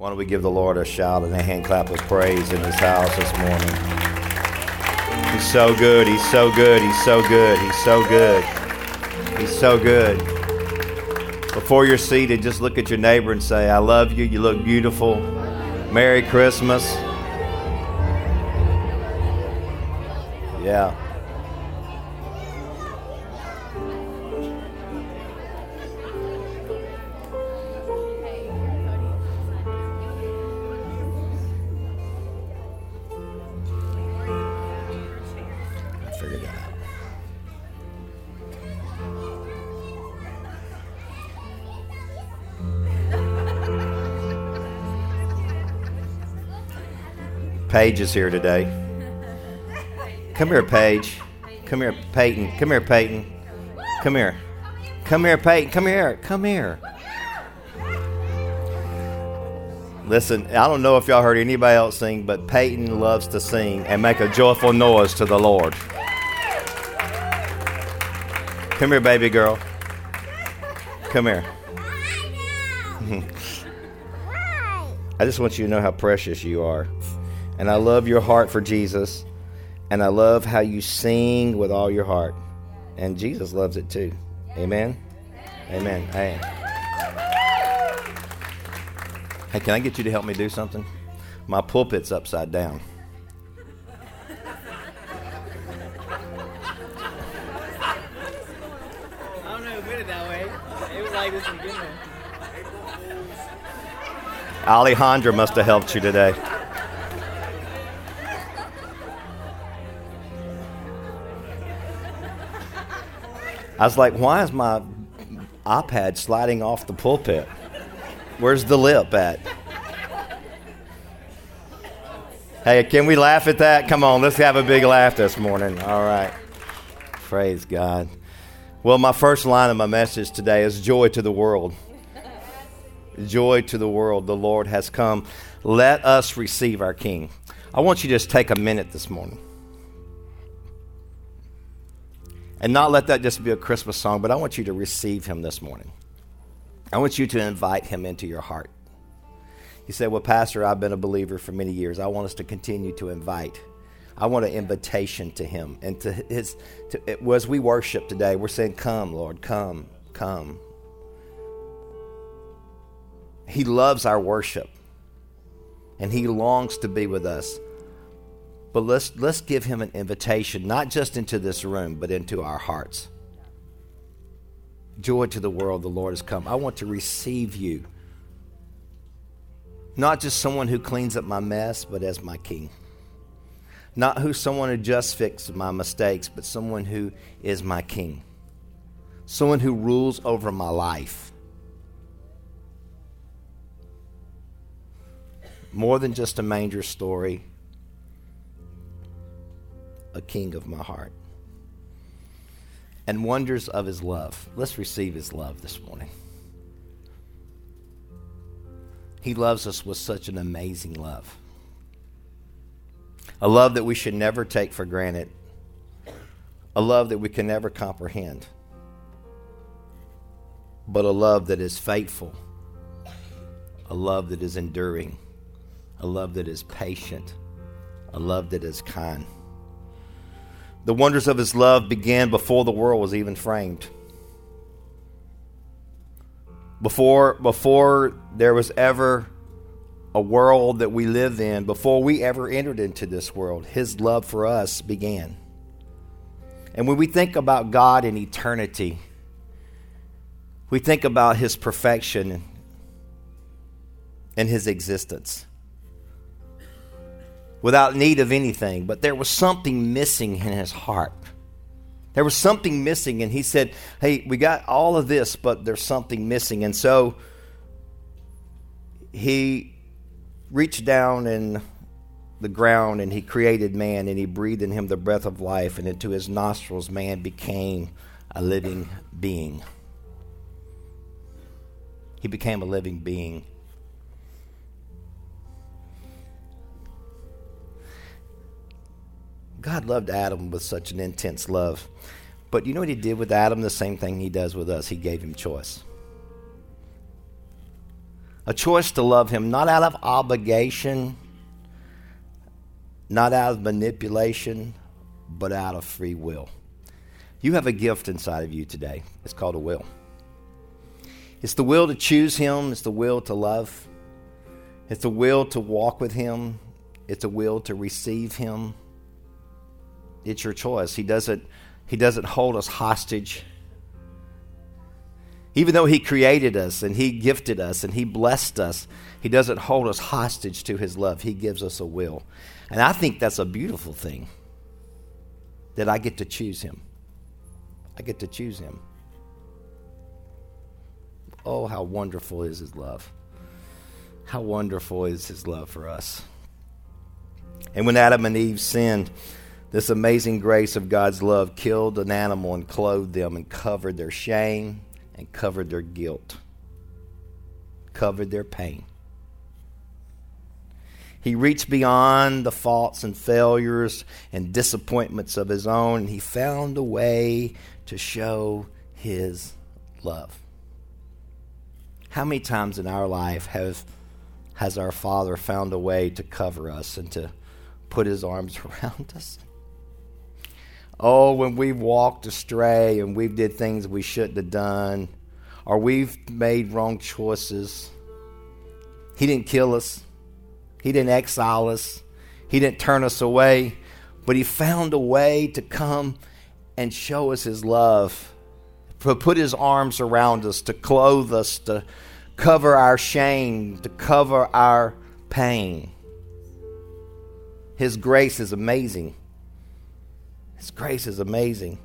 Why don't we give the Lord a shout and a hand clap of praise in this house this morning? He's so good. He's so good. He's so good. He's so good. He's so good. Before you're seated, just look at your neighbor and say, I love you. You look beautiful. Merry Christmas. Yeah. Paige is here today. Come here, Paige. Come here, Peyton. Come here, Peyton. Come here. Come here, Peyton. Come here. Come here. Listen, I don't know if y'all heard anybody else sing, but Peyton loves to sing and make a joyful noise to the Lord. Come here, baby girl. Come here. I just want you to know how precious you are. And I love your heart for Jesus. And I love how you sing with all your heart. And Jesus loves it too. Amen. Amen. Hey. Hey, can I get you to help me do something? My pulpit's upside down. I don't know who put it that way. It was like this to begin with. Alejandra must have helped you today. I was like, why is my iPad sliding off the pulpit? Where's the lip at? Hey, can we laugh at that? Come on, let's have a big laugh this morning. All right. Praise God. Well, my first line of my message today is joy to the world. Joy to the world. The Lord has come. Let us receive our King. I want you to just take a minute this morning and not let that just be a Christmas song, but I want you to receive Him this morning. I want you to invite Him into your heart. You say, Well, Pastor, I've been a believer for many years. I want us to continue to invite. I want an invitation to Him. And to His, to, it, as we worship today, we're saying, Come, Lord, come, come. He loves our worship, and He longs to be with us. But let's, let's give Him an invitation, not just into this room, but into our hearts. Joy to the world, the Lord has come. I want to receive you. Not just someone who cleans up my mess, but as my King. Not who someone who just fixes my mistakes, but someone who is my King. Someone who rules over my life. More than just a manger story, a king of my heart. And wonders of his love. Let's receive his love this morning. He loves us with such an amazing love. A love that we should never take for granted. A love that we can never comprehend. But a love that is faithful. A love that is enduring. A love that is patient. A love that is kind. The wonders of his love began before the world was even framed. Before, before there was ever a world that we live in, before we ever entered into this world, his love for us began. And when we think about God in eternity, we think about his perfection and his existence without need of anything, but there was something missing in his heart. There was something missing, and he said, Hey, we got all of this, but there's something missing. And so he reached down in the ground and he created man and he breathed in him the breath of life, and into his nostrils, man became a living being. He became a living being. God loved Adam with such an intense love. But you know what he did with Adam? The same thing he does with us. He gave him choice. A choice to love Him, not out of obligation, not out of manipulation, but out of free will. You have a gift inside of you today. It's called a will. It's the will to choose Him, it's the will to love, it's the will to walk with Him, it's a will to receive Him. It's your choice. He doesn't, he doesn't hold us hostage. Even though He created us and He gifted us and He blessed us, He doesn't hold us hostage to His love. He gives us a will. And I think that's a beautiful thing that I get to choose Him. I get to choose Him. Oh, how wonderful is His love! How wonderful is His love for us. And when Adam and Eve sinned, this amazing grace of God's love killed an animal and clothed them and covered their shame and covered their guilt, covered their pain. He reached beyond the faults and failures and disappointments of his own, and he found a way to show his love. How many times in our life have, has our Father found a way to cover us and to put his arms around us? Oh, when we've walked astray and we've did things we shouldn't have done, or we've made wrong choices. He didn't kill us. He didn't exile us. He didn't turn us away. But he found a way to come and show us his love, to put his arms around us, to clothe us, to cover our shame, to cover our pain. His grace is amazing. His grace is amazing.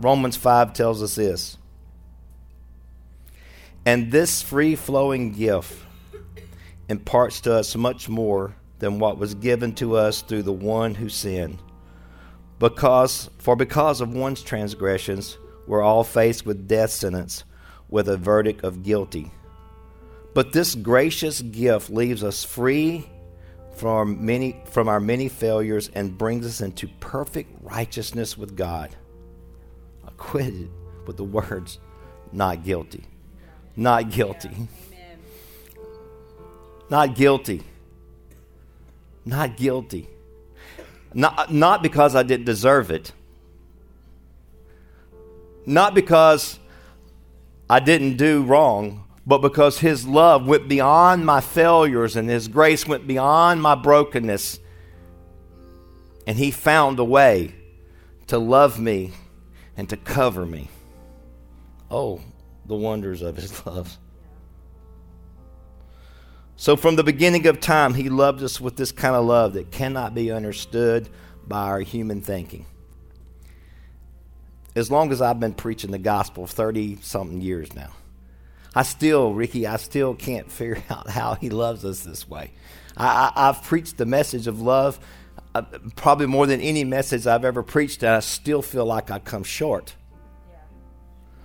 Romans 5 tells us this. And this free flowing gift imparts to us much more than what was given to us through the one who sinned. Because for because of one's transgressions we're all faced with death sentence with a verdict of guilty. But this gracious gift leaves us free from many from our many failures and brings us into perfect righteousness with God. Acquitted with the words not guilty. Not guilty. Not guilty. Not guilty. Not, not because I didn't deserve it. Not because I didn't do wrong, but because His love went beyond my failures and His grace went beyond my brokenness. And He found a way to love me and to cover me. Oh, the wonders of His love. So, from the beginning of time, He loved us with this kind of love that cannot be understood by our human thinking. As long as I've been preaching the gospel, 30 something years now, I still, Ricky, I still can't figure out how He loves us this way. I, I, I've preached the message of love uh, probably more than any message I've ever preached, and I still feel like I come short.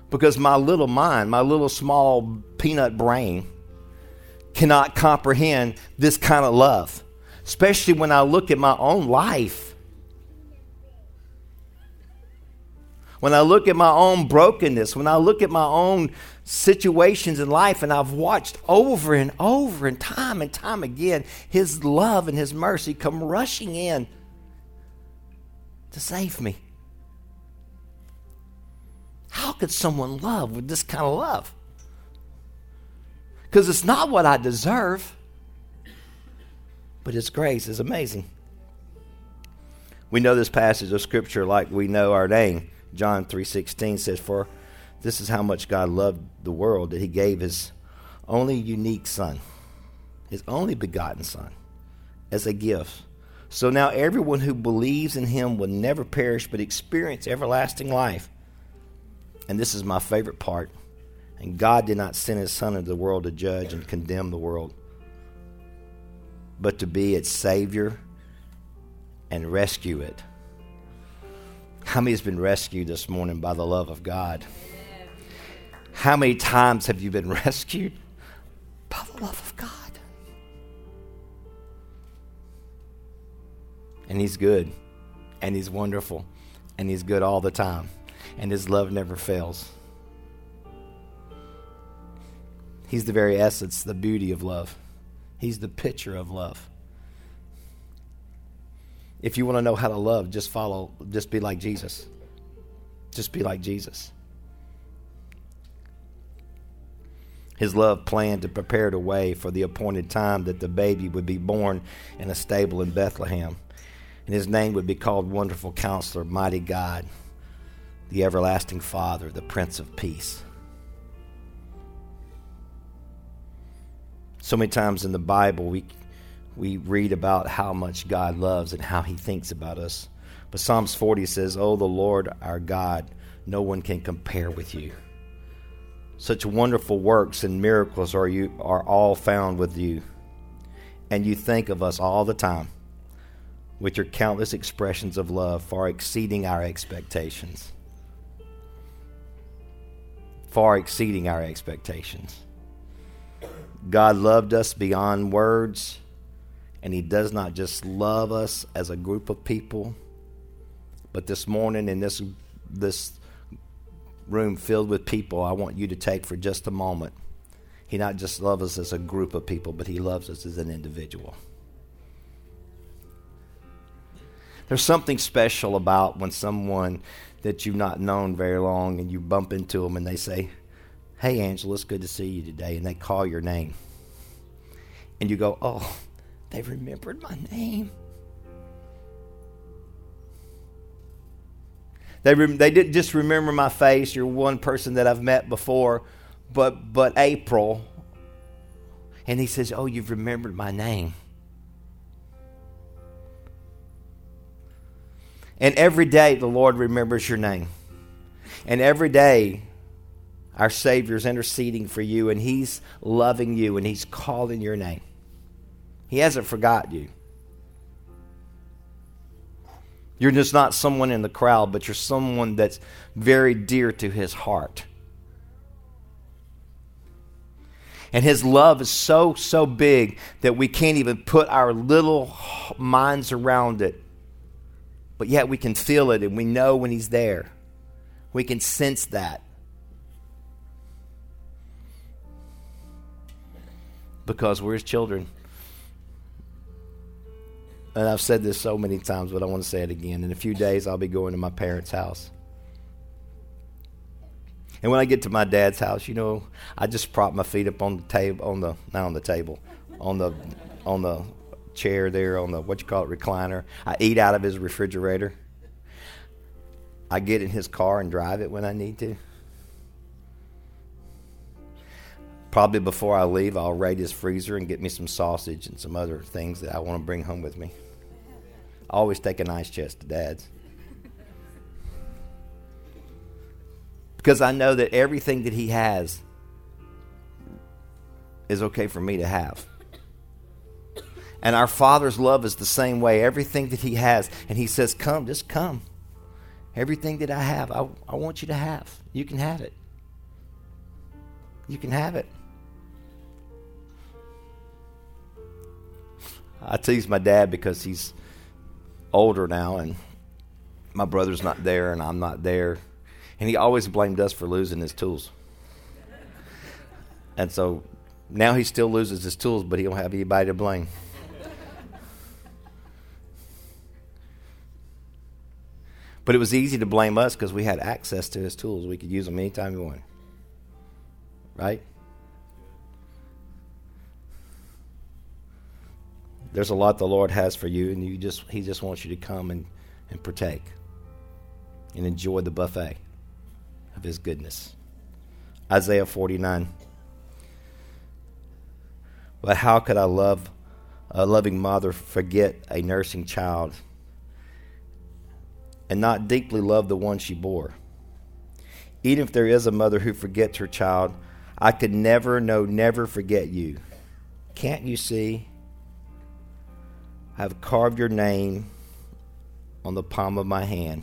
Because my little mind, my little small peanut brain, cannot comprehend this kind of love, especially when I look at my own life. When I look at my own brokenness, when I look at my own situations in life, and I've watched over and over and time and time again His love and His mercy come rushing in to save me. How could someone love with this kind of love? because it's not what I deserve, but His grace is amazing. We know this passage of Scripture like we know our name. John 3.16 says, For this is how much God loved the world that He gave His only unique Son, His only begotten Son, as a gift. So now everyone who believes in Him will never perish but experience everlasting life. And this is my favorite part. And God did not send his Son into the world to judge and condemn the world, but to be its Savior and rescue it. How many has been rescued this morning by the love of God? How many times have you been rescued by the love of God? And He's good, and He's wonderful, and He's good all the time, and His love never fails. He's the very essence, the beauty of love. He's the picture of love. If you want to know how to love, just follow, just be like Jesus. Just be like Jesus. His love planned to prepare the way for the appointed time that the baby would be born in a stable in Bethlehem. And his name would be called Wonderful Counselor, Mighty God, the Everlasting Father, the Prince of Peace. So many times in the Bible, we, we read about how much God loves and how he thinks about us. But Psalms 40 says, Oh, the Lord our God, no one can compare with you. Such wonderful works and miracles are, you, are all found with you. And you think of us all the time with your countless expressions of love, far exceeding our expectations. Far exceeding our expectations. God loved us beyond words, and He does not just love us as a group of people, but this morning in this, this room filled with people, I want you to take for just a moment. He not just loves us as a group of people, but He loves us as an individual. There's something special about when someone that you've not known very long and you bump into them and they say, Hey, Angela, it's good to see you today. And they call your name. And you go, Oh, they remembered my name. They, rem- they didn't just remember my face. You're one person that I've met before, but, but April. And he says, Oh, you've remembered my name. And every day the Lord remembers your name. And every day our Savior's interceding for you, and He's loving you, and He's calling your name. He hasn't forgot you. You're just not someone in the crowd, but you're someone that's very dear to His heart. And His love is so, so big that we can't even put our little minds around it. But yet we can feel it and we know when He's there. We can sense that. because we're his children. And I've said this so many times, but I want to say it again. In a few days, I'll be going to my parents' house. And when I get to my dad's house, you know, I just prop my feet up on the table, on the not on the table, on the on the chair there, on the what you call it recliner. I eat out of his refrigerator. I get in his car and drive it when I need to. Probably before I leave, I'll raid his freezer and get me some sausage and some other things that I want to bring home with me. I always take a nice chest to dad's. Because I know that everything that he has is okay for me to have. And our Father's love is the same way. Everything that He has, and He says, Come, just come. Everything that I have, I, I want you to have. You can have it. You can have it. I tease my dad because he's older now and my brother's not there and I'm not there. And he always blamed us for losing his tools. And so now he still loses his tools, but he don't have anybody to blame. But it was easy to blame us because we had access to his tools. We could use them anytime we wanted. Right? There's a lot the Lord has for you, and you just He just wants you to come and, and partake and enjoy the buffet of His goodness. Isaiah 49. But how could I love a loving mother forget a nursing child and not deeply love the one she bore? Even if there is a mother who forgets her child, I could never, no, never forget you. Can't you see? I have carved your name on the palm of my hand,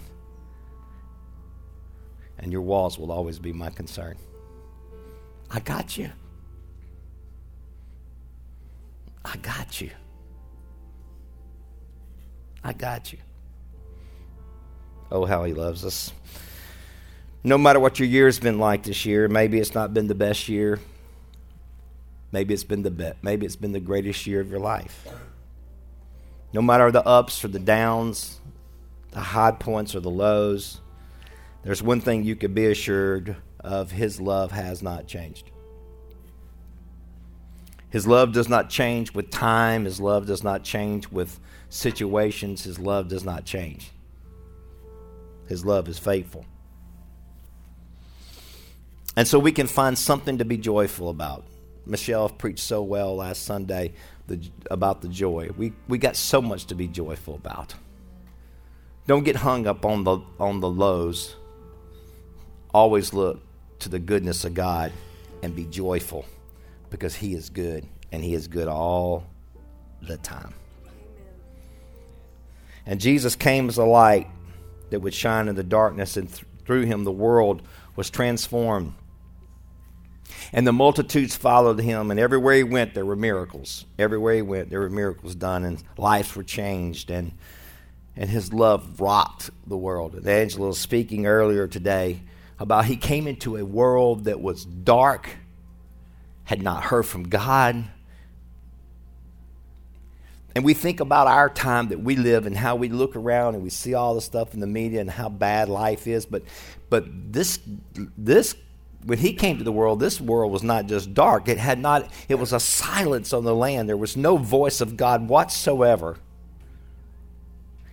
and your walls will always be my concern. I got you. I got you. I got you. Oh, how he loves us. No matter what your year's been like this year, maybe it's not been the best year. maybe it's been the be- maybe it's been the greatest year of your life. No matter the ups or the downs, the high points or the lows, there's one thing you could be assured of his love has not changed. His love does not change with time. His love does not change with situations. His love does not change. His love is faithful. And so we can find something to be joyful about. Michelle preached so well last Sunday the, about the joy. We, we got so much to be joyful about. Don't get hung up on the, on the lows. Always look to the goodness of God and be joyful because He is good and He is good all the time. And Jesus came as a light that would shine in the darkness, and th- through him the world was transformed. And the multitudes followed him, and everywhere he went, there were miracles. Everywhere he went, there were miracles done, and lives were changed, and, and his love rocked the world. And Angela was speaking earlier today about he came into a world that was dark, had not heard from God, and we think about our time that we live and how we look around and we see all the stuff in the media and how bad life is. But, but this, this, when he came to the world, this world was not just dark. It had not, it was a silence on the land. There was no voice of God whatsoever.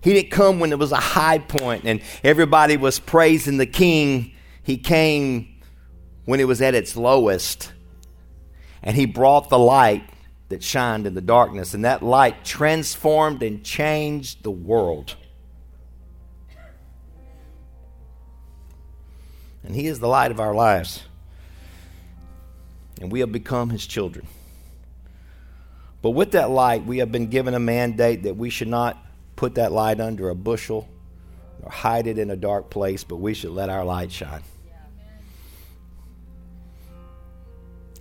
He didn't come when it was a high point and everybody was praising the king. He came when it was at its lowest. And he brought the light that shined in the darkness, and that light transformed and changed the world. And He is the light of our lives. And we have become His children. But with that light, we have been given a mandate that we should not put that light under a bushel or hide it in a dark place, but we should let our light shine.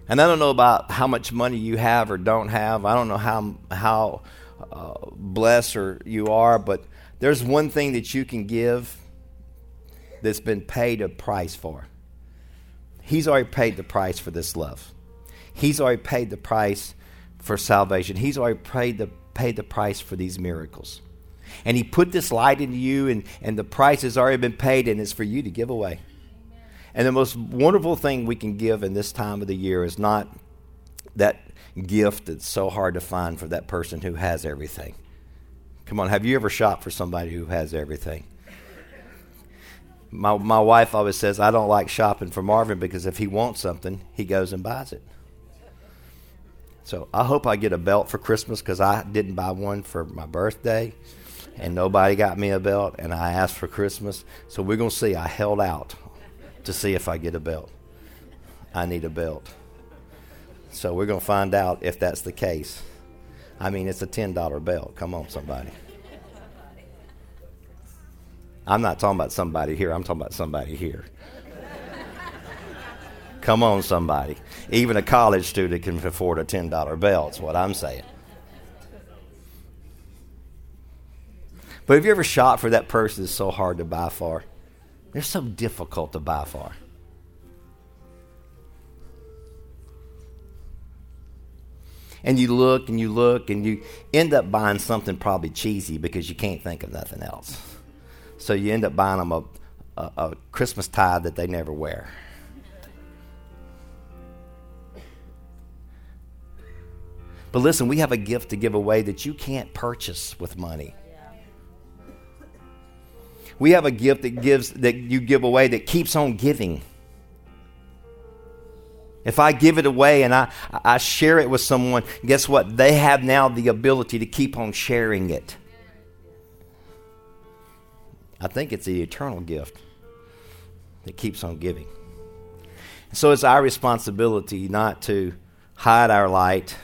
And I don't know about how much money you have or don't have. I don't know how how uh, blessed or you are, but there's one thing that you can give that's been paid a price for. He's already paid the price for this love. He's already paid the price for salvation. He's already paid the paid the price for these miracles. And he put this light into you and, and the price has already been paid and it's for you to give away. And the most wonderful thing we can give in this time of the year is not that gift that's so hard to find for that person who has everything. Come on, have you ever shopped for somebody who has everything? My, my wife always says, I don't like shopping for Marvin because if he wants something, he goes and buys it. So I hope I get a belt for Christmas because I didn't buy one for my birthday and nobody got me a belt and I asked for Christmas. So we're to see. I held out to see if I get a belt. I need a belt. So we're to find out if that's the case. I mean, it's a $10 belt. Come on, somebody. I'm not talking about somebody here, I'm talking about somebody here. Come on, somebody. Even a college student can afford a $10 belt, That's what I'm saying. But have you ever shot for that person that's so hard to buy for? They're so difficult to buy for. And you look and you look and you end up buying something probably cheesy because you can't think of nothing else. So you end up buying them a, a, a Christmas tie that they never wear. But listen, we have a gift to give away that you can't purchase with money. We have a gift that gives that you give away that keeps on giving. If I give it away and I, I share it with someone, guess what? They have now the ability to keep on sharing it. I think it's the eternal gift that keeps on giving. So it's our responsibility not to hide our light,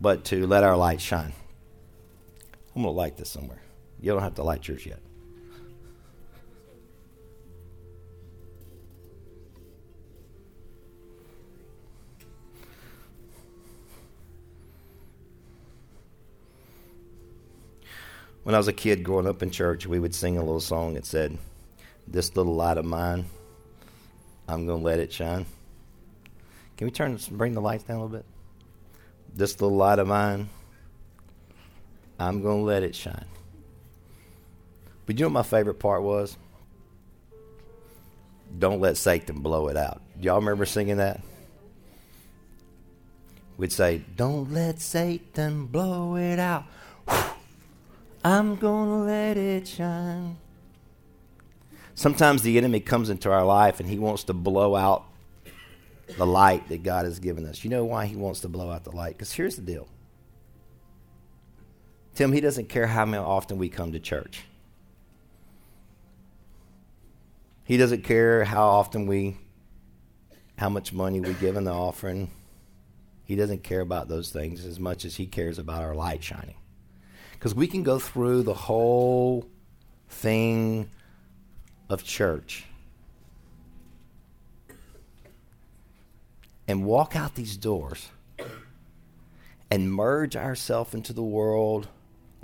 but to let our light shine. I'm going to light this somewhere. You don't have to light yours yet. When I was a kid growing up in church, we would sing a little song that said, This little light of mine, I'm going to let it shine. Can we turn bring the lights down a little bit? This little light of mine, I'm going to let it shine. But you know what my favorite part was? Don't let Satan blow it out. Y'all remember singing that? We'd say, Don't let Satan blow it out. I'm to let it shine. Sometimes the enemy comes into our life and he wants to blow out the light that God has given us. You know why he wants to blow out the light? Because here's the deal Tim, he doesn't care how often we come to church. He doesn't care how often we, how much money we give in the offering. He doesn't care about those things as much as he cares about our light shining. Because we can go through the whole thing of church and walk out these doors and merge ourselves into the world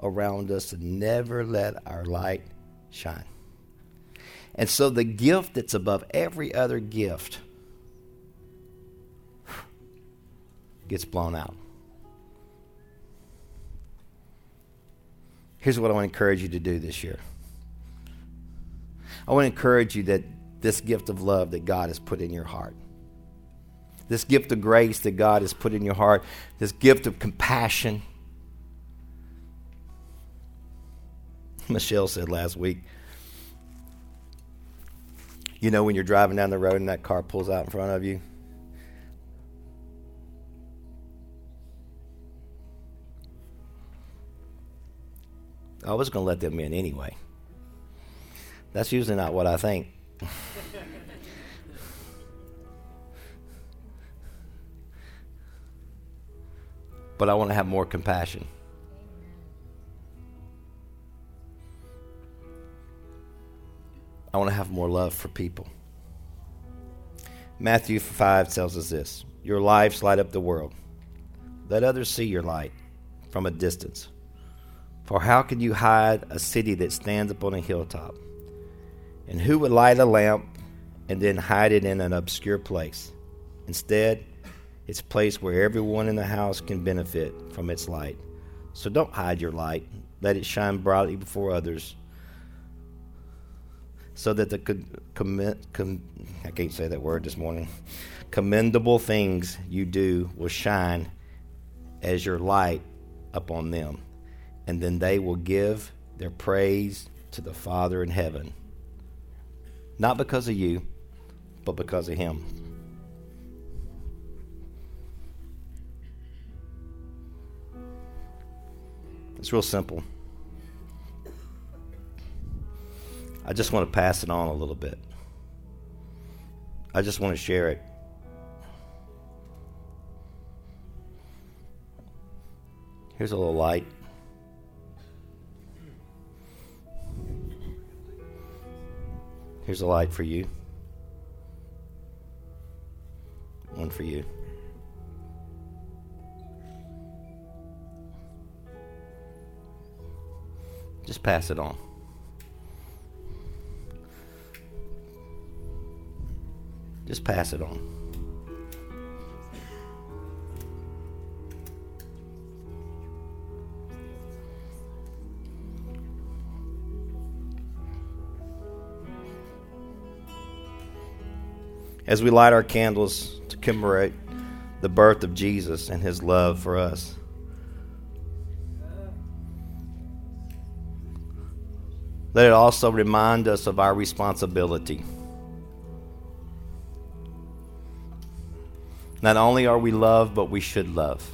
around us and never let our light shine. And so the gift that's above every other gift gets blown out. Here's what I want to encourage you to do this year. I want to encourage you that this gift of love that God has put in your heart, this gift of grace that God has put in your heart, this gift of compassion. Michelle said last week, you know, when you're driving down the road and that car pulls out in front of you, I was going to let them in anyway. That's usually not what I think. but I want to have more compassion. I want to have more love for people. Matthew 5 tells us this Your lives light up the world. Let others see your light from a distance. For how can you hide a city that stands upon a hilltop? And who would light a lamp and then hide it in an obscure place? Instead, it's a place where everyone in the house can benefit from its light. So don't hide your light. Let it shine brightly before others so that the com- com- I can't say that word this morning. Commendable things you do will shine as your light upon them, and then they will give their praise to the Father in heaven. Not because of you, but because of Him. It's real simple. I just want to pass it on a little bit. I just want to share it. Here's a little light. Here's a light for you. One for you. Just pass it on. Just pass it on. As we light our candles to commemorate the birth of Jesus and his love for us. Let it also remind us of our responsibility. Not only are we loved, but we should love.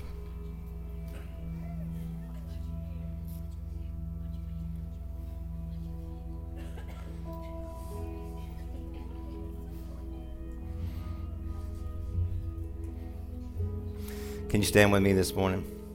Can you stand with me this morning?